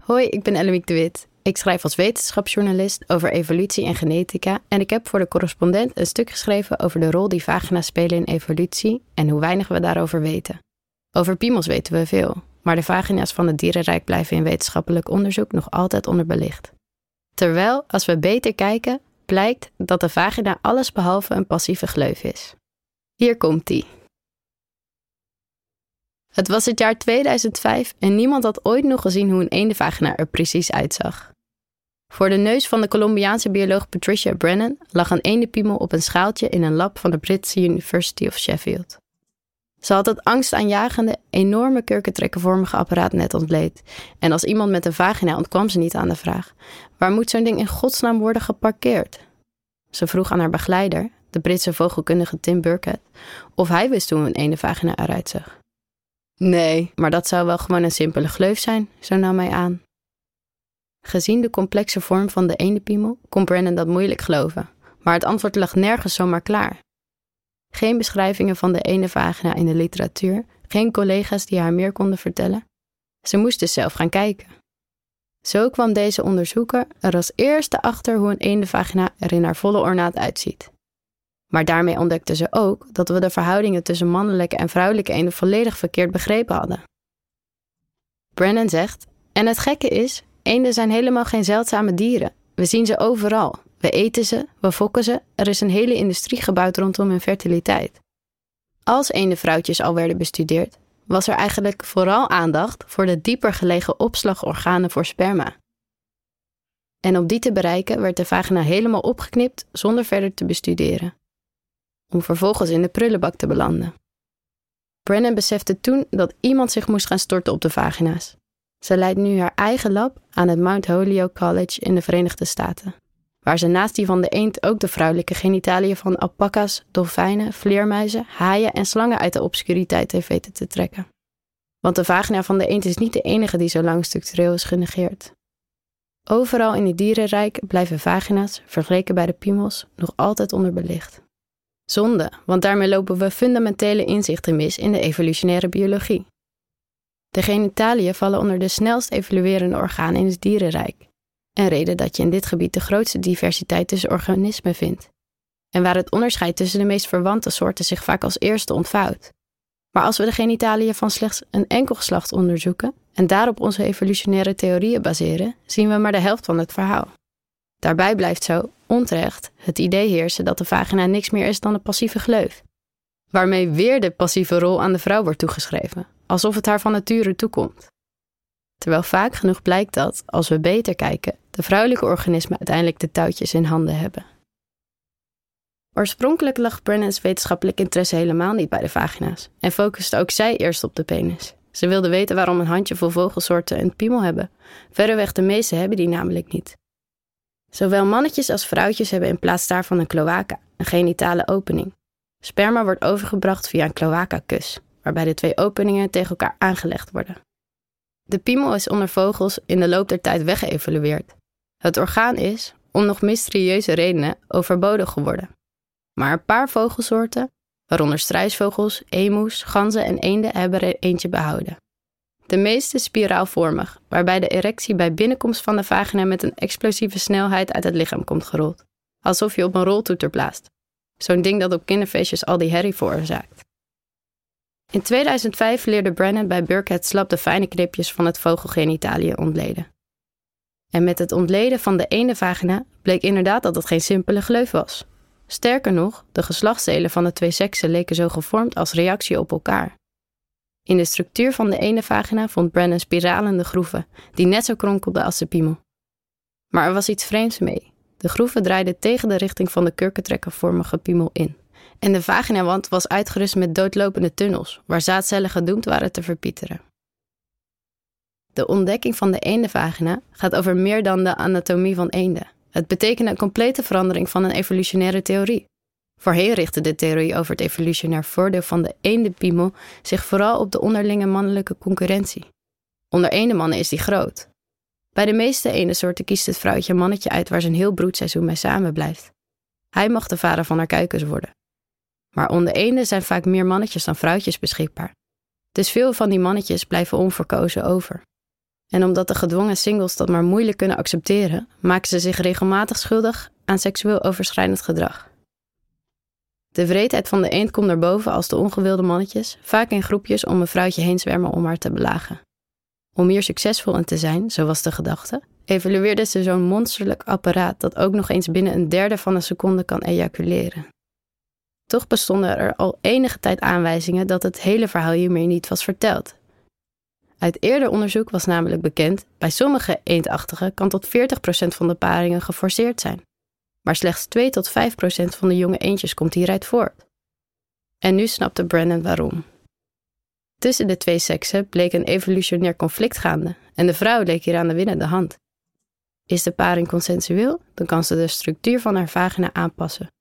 Hoi, ik ben Ellemiek de Wit. Ik schrijf als wetenschapsjournalist over evolutie en genetica en ik heb voor de correspondent een stuk geschreven over de rol die vagina's spelen in evolutie en hoe weinig we daarover weten. Over piemels weten we veel, maar de vagina's van het dierenrijk blijven in wetenschappelijk onderzoek nog altijd onderbelicht. Terwijl, als we beter kijken, blijkt dat de vagina allesbehalve een passieve gleuf is. Hier komt-ie. Het was het jaar 2005 en niemand had ooit nog gezien hoe een eendevagina er precies uitzag. Voor de neus van de Colombiaanse bioloog Patricia Brennan lag een eendenpiemel op een schaaltje in een lab van de Britse University of Sheffield. Ze had het angstaanjagende, enorme kurkentrekkenvormige apparaat net ontleed. En als iemand met een vagina ontkwam ze niet aan de vraag: waar moet zo'n ding in godsnaam worden geparkeerd? Ze vroeg aan haar begeleider, de Britse vogelkundige Tim Burkett, of hij wist hoe een ene vagina eruit zag. Nee, maar dat zou wel gewoon een simpele gleuf zijn, zo nam hij aan. Gezien de complexe vorm van de ene piemel kon Brennan dat moeilijk geloven, maar het antwoord lag nergens zomaar klaar. Geen beschrijvingen van de ene vagina in de literatuur, geen collega's die haar meer konden vertellen. Ze moest dus zelf gaan kijken. Zo kwam deze onderzoeker er als eerste achter hoe een eendevagina er in haar volle ornaat uitziet. Maar daarmee ontdekte ze ook dat we de verhoudingen tussen mannelijke en vrouwelijke eenden volledig verkeerd begrepen hadden. Brennan zegt: En het gekke is, eenden zijn helemaal geen zeldzame dieren. We zien ze overal. We eten ze, we fokken ze, er is een hele industrie gebouwd rondom hun fertiliteit. Als eendenvrouwtjes al werden bestudeerd, was er eigenlijk vooral aandacht voor de dieper gelegen opslagorganen voor sperma. En om die te bereiken werd de vagina helemaal opgeknipt zonder verder te bestuderen, om vervolgens in de prullenbak te belanden. Brennan besefte toen dat iemand zich moest gaan storten op de vagina's. Ze leidt nu haar eigen lab aan het Mount Holyoke College in de Verenigde Staten waar ze naast die van de eend ook de vrouwelijke genitaliën van alpaca's, dolfijnen, vleermuizen, haaien en slangen uit de obscuriteit heeft weten te trekken. Want de vagina van de eend is niet de enige die zo lang structureel is genegeerd. Overal in het dierenrijk blijven vagina's, vergeleken bij de piemels, nog altijd onderbelicht. Zonde, want daarmee lopen we fundamentele inzichten mis in de evolutionaire biologie. De genitaliën vallen onder de snelst evoluerende organen in het dierenrijk en reden dat je in dit gebied de grootste diversiteit tussen organismen vindt. En waar het onderscheid tussen de meest verwante soorten zich vaak als eerste ontvouwt. Maar als we de genitaliën van slechts een enkel geslacht onderzoeken en daarop onze evolutionaire theorieën baseren, zien we maar de helft van het verhaal. Daarbij blijft zo, onterecht, het idee heersen dat de vagina niks meer is dan een passieve gleuf. Waarmee weer de passieve rol aan de vrouw wordt toegeschreven, alsof het haar van nature toekomt. Terwijl vaak genoeg blijkt dat, als we beter kijken, de vrouwelijke organismen uiteindelijk de touwtjes in handen hebben. Oorspronkelijk lag Brennan's wetenschappelijk interesse helemaal niet bij de vagina's en focuste ook zij eerst op de penis. Ze wilde weten waarom een handjevol vogelsoorten een piemel hebben. Verreweg de meeste hebben die namelijk niet. Zowel mannetjes als vrouwtjes hebben in plaats daarvan een cloaca, een genitale opening. Sperma wordt overgebracht via een cloaca-kus, waarbij de twee openingen tegen elkaar aangelegd worden. De piemel is onder vogels in de loop der tijd weggeëvolueerd. Het orgaan is, om nog mysterieuze redenen, overbodig geworden. Maar een paar vogelsoorten, waaronder struisvogels, emus, ganzen en eenden, hebben er eentje behouden. De meeste spiraalvormig, waarbij de erectie bij binnenkomst van de vagina met een explosieve snelheid uit het lichaam komt gerold. Alsof je op een roltoeter blaast. Zo'n ding dat op kinderfeestjes al die herrie veroorzaakt. In 2005 leerde Brennan bij Burkhead Slap de fijne knipjes van het vogelgenitalië ontleden. En met het ontleden van de ene vagina bleek inderdaad dat het geen simpele gleuf was. Sterker nog, de geslachtsdelen van de twee seksen leken zo gevormd als reactie op elkaar. In de structuur van de ene vagina vond Brennan spiralende groeven, die net zo kronkelden als de piemel. Maar er was iets vreemds mee. De groeven draaiden tegen de richting van de kurkentrekkervormige piemel in. En de vaginawand was uitgerust met doodlopende tunnels, waar zaadcellen gedoemd waren te verpieteren. De ontdekking van de eendevagina gaat over meer dan de anatomie van eenden. Het betekent een complete verandering van een evolutionaire theorie. Voorheen richtte de theorie over het evolutionair voordeel van de eendenpiemel zich vooral op de onderlinge mannelijke concurrentie. Onder eendemannen is die groot. Bij de meeste eendensoorten kiest het vrouwtje een mannetje uit waar zijn heel broedseizoen mee samen blijft. Hij mag de vader van haar kuikens worden. Maar onder eenden zijn vaak meer mannetjes dan vrouwtjes beschikbaar. Dus veel van die mannetjes blijven onverkozen over. En omdat de gedwongen singles dat maar moeilijk kunnen accepteren, maken ze zich regelmatig schuldig aan seksueel overschrijdend gedrag. De wreedheid van de eend komt naar boven als de ongewilde mannetjes, vaak in groepjes om een vrouwtje heen zwermen om haar te belagen. Om hier succesvol in te zijn, zo was de gedachte, evalueerde ze zo'n monsterlijk apparaat dat ook nog eens binnen een derde van een seconde kan ejaculeren. Toch bestonden er al enige tijd aanwijzingen dat het hele verhaal hiermee niet was verteld. Uit eerder onderzoek was namelijk bekend, bij sommige eendachtigen kan tot 40% van de paringen geforceerd zijn. Maar slechts 2 tot 5% van de jonge eendjes komt hieruit voort. En nu snapte Brandon waarom. Tussen de twee seksen bleek een evolutionair conflict gaande en de vrouw leek hier aan de winnende hand. Is de paring consensueel, dan kan ze de structuur van haar vagina aanpassen.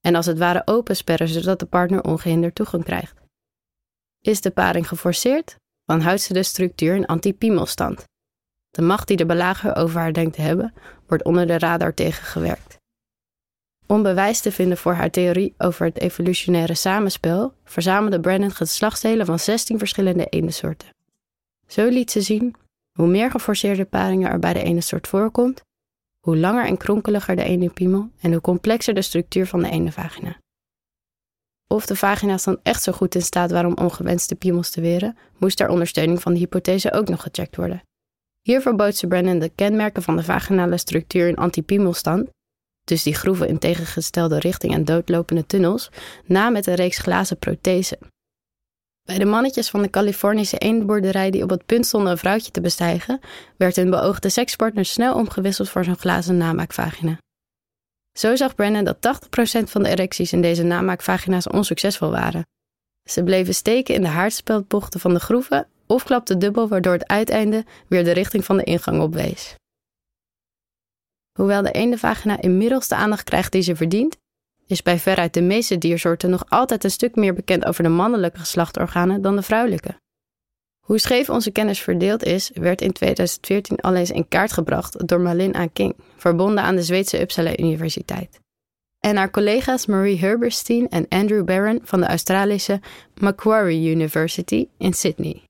En als het ware opensperren zodat de partner ongehinderd toegang krijgt. Is de paring geforceerd, dan houdt ze de structuur in antipiemelstand. De macht die de belager over haar denkt te hebben, wordt onder de radar tegengewerkt. Om bewijs te vinden voor haar theorie over het evolutionaire samenspel, verzamelde Brennan geslachtsdelen van 16 verschillende eendensoorten. Zo liet ze zien hoe meer geforceerde paringen er bij de ene soort voorkomt, hoe langer en kronkeliger de ene piemel en hoe complexer de structuur van de ene vagina. Of de vagina's dan echt zo goed in staat waren om ongewenste piemels te weren, moest ter ondersteuning van de hypothese ook nog gecheckt worden. Hiervoor bood ze Brennan de kenmerken van de vaginale structuur in antipiemelstand dus die groeven in tegengestelde richting en doodlopende tunnels, na met een reeks glazen prothesen. Bij de mannetjes van de Californische eendboerderij die op het punt stonden een vrouwtje te bestijgen, werd hun beoogde sekspartner snel omgewisseld voor zo'n glazen namaakvagina. Zo zag Brennan dat 80% van de erecties in deze namaakvagina's onsuccesvol waren. Ze bleven steken in de haardspeldbochten van de groeven of klapten dubbel waardoor het uiteinde weer de richting van de ingang opwees. Hoewel de ene vagina inmiddels de aandacht krijgt die ze verdient, is bij veruit de meeste diersoorten nog altijd een stuk meer bekend over de mannelijke geslachtorganen dan de vrouwelijke. Hoe scheef onze kennis verdeeld is, werd in 2014 al eens in kaart gebracht door Malin A. King, verbonden aan de Zweedse Uppsala Universiteit. En haar collega's Marie Herberstein en Andrew Barron van de Australische Macquarie University in Sydney.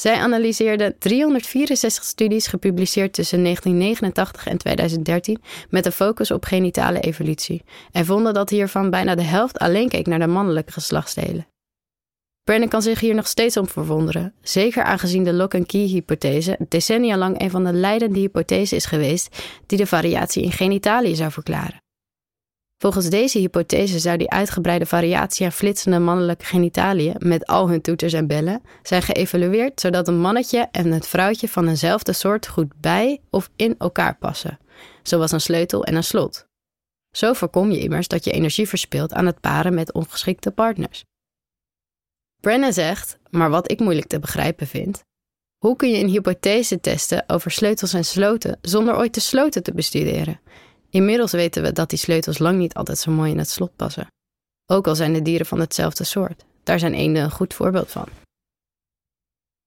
Zij analyseerde 364 studies gepubliceerd tussen 1989 en 2013 met een focus op genitale evolutie en vonden dat hiervan bijna de helft alleen keek naar de mannelijke geslachtsdelen. Brennan kan zich hier nog steeds om verwonderen, zeker aangezien de lock-and-key-hypothese decennia lang een van de leidende hypothesen is geweest die de variatie in genitaliën zou verklaren. Volgens deze hypothese zou die uitgebreide variatie aan flitsende mannelijke genitaliën met al hun toeters en bellen zijn geëvalueerd zodat een mannetje en het vrouwtje van eenzelfde soort goed bij of in elkaar passen, zoals een sleutel en een slot. Zo voorkom je immers dat je energie verspilt aan het paren met ongeschikte partners. Brennan zegt, maar wat ik moeilijk te begrijpen vind, hoe kun je een hypothese testen over sleutels en sloten zonder ooit de sloten te bestuderen? Inmiddels weten we dat die sleutels lang niet altijd zo mooi in het slot passen. Ook al zijn de dieren van hetzelfde soort. Daar zijn eenden een goed voorbeeld van.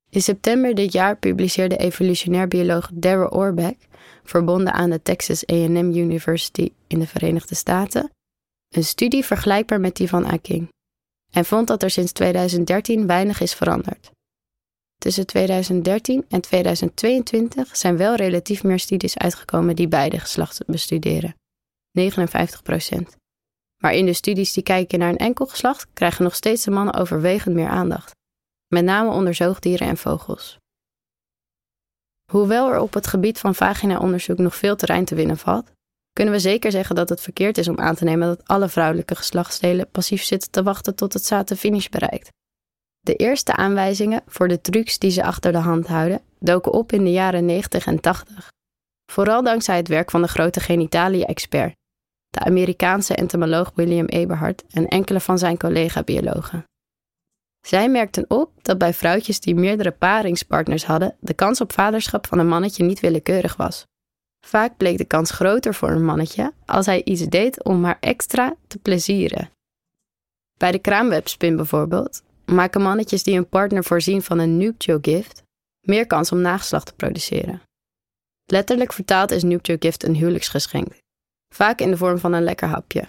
In september dit jaar publiceerde evolutionair bioloog Darrell Orbeck, verbonden aan de Texas A&M University in de Verenigde Staten, een studie vergelijkbaar met die van Aking en vond dat er sinds 2013 weinig is veranderd. Tussen 2013 en 2022 zijn wel relatief meer studies uitgekomen die beide geslachten bestuderen. 59% Maar in de studies die kijken naar een enkel geslacht krijgen nog steeds de mannen overwegend meer aandacht. Met name onder zoogdieren en vogels. Hoewel er op het gebied van vagina-onderzoek nog veel terrein te winnen valt, kunnen we zeker zeggen dat het verkeerd is om aan te nemen dat alle vrouwelijke geslachtsdelen passief zitten te wachten tot het de finish bereikt. De eerste aanwijzingen voor de trucs die ze achter de hand houden doken op in de jaren 90 en 80. Vooral dankzij het werk van de grote genitalie-expert, de Amerikaanse entomoloog William Eberhard en enkele van zijn collega-biologen. Zij merkten op dat bij vrouwtjes die meerdere paringspartners hadden, de kans op vaderschap van een mannetje niet willekeurig was. Vaak bleek de kans groter voor een mannetje als hij iets deed om haar extra te plezieren. Bij de kraamwebspin bijvoorbeeld maken mannetjes die een partner voorzien van een nuptio-gift meer kans om nageslacht te produceren. Letterlijk vertaald is nuptio-gift een huwelijksgeschenk, vaak in de vorm van een lekker hapje.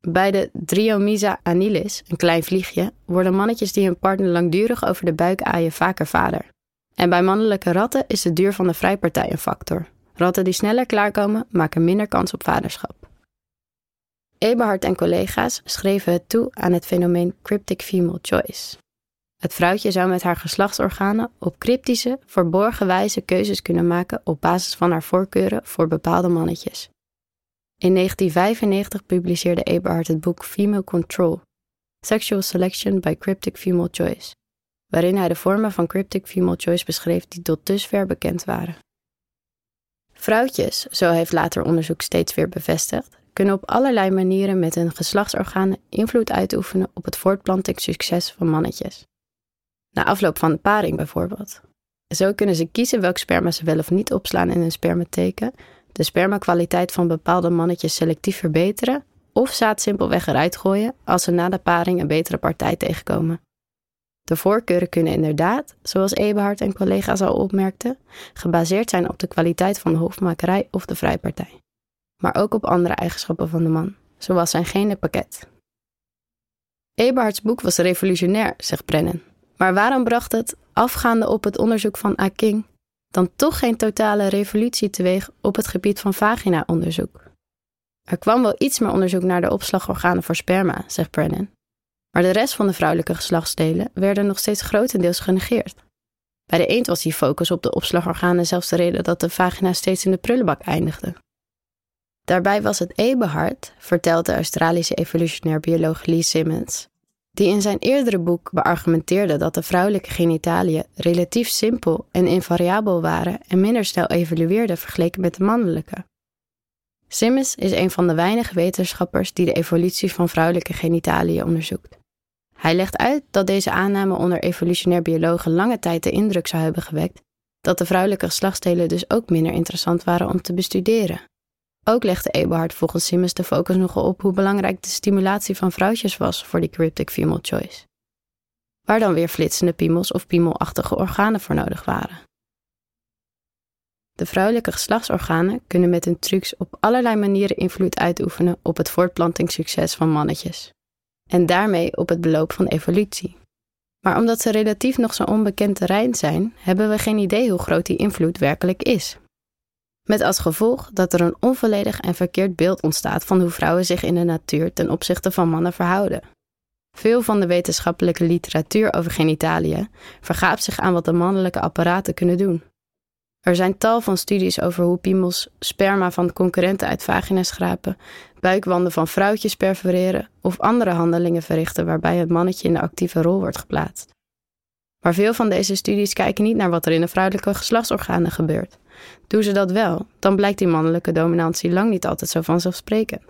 Bij de Dryomysa anilis, een klein vliegje, worden mannetjes die hun partner langdurig over de buik aaien vaker vader. En bij mannelijke ratten is de duur van de vrijpartij een factor. Ratten die sneller klaarkomen, maken minder kans op vaderschap. Eberhard en collega's schreven het toe aan het fenomeen cryptic female choice. Het vrouwtje zou met haar geslachtsorganen op cryptische, verborgen wijze keuzes kunnen maken op basis van haar voorkeuren voor bepaalde mannetjes. In 1995 publiceerde Eberhard het boek Female Control: Sexual Selection by Cryptic Female Choice, waarin hij de vormen van cryptic female choice beschreef die tot dusver bekend waren. Vrouwtjes, zo heeft later onderzoek steeds weer bevestigd, kunnen op allerlei manieren met hun geslachtsorganen invloed uitoefenen op het voortplantingssucces van mannetjes. Na afloop van de paring bijvoorbeeld. Zo kunnen ze kiezen welk sperma ze wel of niet opslaan in hun spermateken, de spermakwaliteit van bepaalde mannetjes selectief verbeteren of zaad simpelweg eruit gooien als ze na de paring een betere partij tegenkomen. De voorkeuren kunnen inderdaad, zoals Eberhard en collega's al opmerkten, gebaseerd zijn op de kwaliteit van de hofmakerij of de vrijpartij. Maar ook op andere eigenschappen van de man, zoals zijn genenpakket. Eberhards boek was revolutionair, zegt Brennan. Maar waarom bracht het, afgaande op het onderzoek van Aking, dan toch geen totale revolutie teweeg op het gebied van vagina-onderzoek? Er kwam wel iets meer onderzoek naar de opslagorganen voor sperma, zegt Brennan. Maar de rest van de vrouwelijke geslachtsdelen werden nog steeds grotendeels genegeerd. Bij de eend was die focus op de opslagorganen zelfs de reden dat de vagina steeds in de prullenbak eindigde. Daarbij was het Eberhard, vertelt de Australische evolutionair bioloog Lee Simmons, die in zijn eerdere boek beargumenteerde dat de vrouwelijke genitaliën relatief simpel en invariabel waren en minder snel evolueerden vergeleken met de mannelijke. Simmons is een van de weinige wetenschappers die de evolutie van vrouwelijke genitaliën onderzoekt. Hij legt uit dat deze aanname onder evolutionair biologen lange tijd de indruk zou hebben gewekt dat de vrouwelijke geslachtsdelen dus ook minder interessant waren om te bestuderen. Ook legde Eberhard volgens Simmons de focus nogal op hoe belangrijk de stimulatie van vrouwtjes was voor die cryptic female choice. Waar dan weer flitsende piemels of piemelachtige organen voor nodig waren. De vrouwelijke geslachtsorganen kunnen met hun trucs op allerlei manieren invloed uitoefenen op het voortplantingssucces van mannetjes. En daarmee op het beloop van evolutie. Maar omdat ze relatief nog zo'n onbekend terrein zijn, hebben we geen idee hoe groot die invloed werkelijk is. Met als gevolg dat er een onvolledig en verkeerd beeld ontstaat van hoe vrouwen zich in de natuur ten opzichte van mannen verhouden. Veel van de wetenschappelijke literatuur over genitaliën vergaapt zich aan wat de mannelijke apparaten kunnen doen. Er zijn tal van studies over hoe piemels sperma van concurrenten uit vagina's schrapen, buikwanden van vrouwtjes perforeren of andere handelingen verrichten waarbij het mannetje in de actieve rol wordt geplaatst. Maar veel van deze studies kijken niet naar wat er in de vrouwelijke geslachtsorganen gebeurt. Doen ze dat wel, dan blijkt die mannelijke dominantie lang niet altijd zo vanzelfsprekend.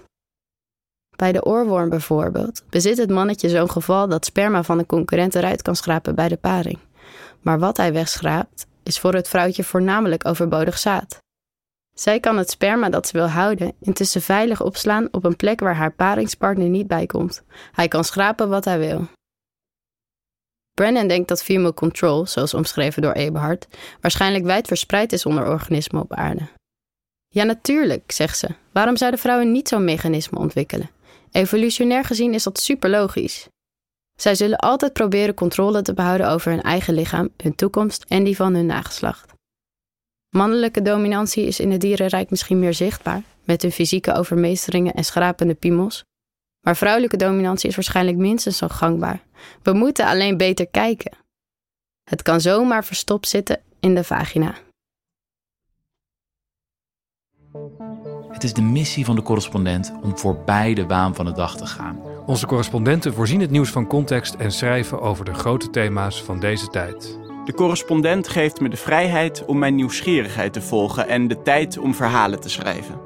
Bij de oorworm bijvoorbeeld bezit het mannetje zo'n geval dat sperma van een concurrent eruit kan schrapen bij de paring. Maar wat hij wegschraapt, is voor het vrouwtje voornamelijk overbodig zaad. Zij kan het sperma dat ze wil houden intussen veilig opslaan op een plek waar haar paringspartner niet bij komt. Hij kan schrapen wat hij wil. Brennan denkt dat female control, zoals omschreven door Eberhard, waarschijnlijk wijd verspreid is onder organismen op aarde. Ja, natuurlijk, zegt ze. Waarom zouden vrouwen niet zo'n mechanisme ontwikkelen? Evolutionair gezien is dat superlogisch. Zij zullen altijd proberen controle te behouden over hun eigen lichaam, hun toekomst en die van hun nageslacht. Mannelijke dominantie is in het dierenrijk misschien meer zichtbaar, met hun fysieke overmeesteringen en schrapende piemels. Maar vrouwelijke dominantie is waarschijnlijk minstens zo gangbaar. We moeten alleen beter kijken. Het kan zomaar verstopt zitten in de vagina. Het is de missie van de correspondent om voorbij de waan van de dag te gaan. Onze correspondenten voorzien het nieuws van context en schrijven over de grote thema's van deze tijd. De correspondent geeft me de vrijheid om mijn nieuwsgierigheid te volgen en de tijd om verhalen te schrijven.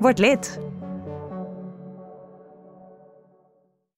Word lid.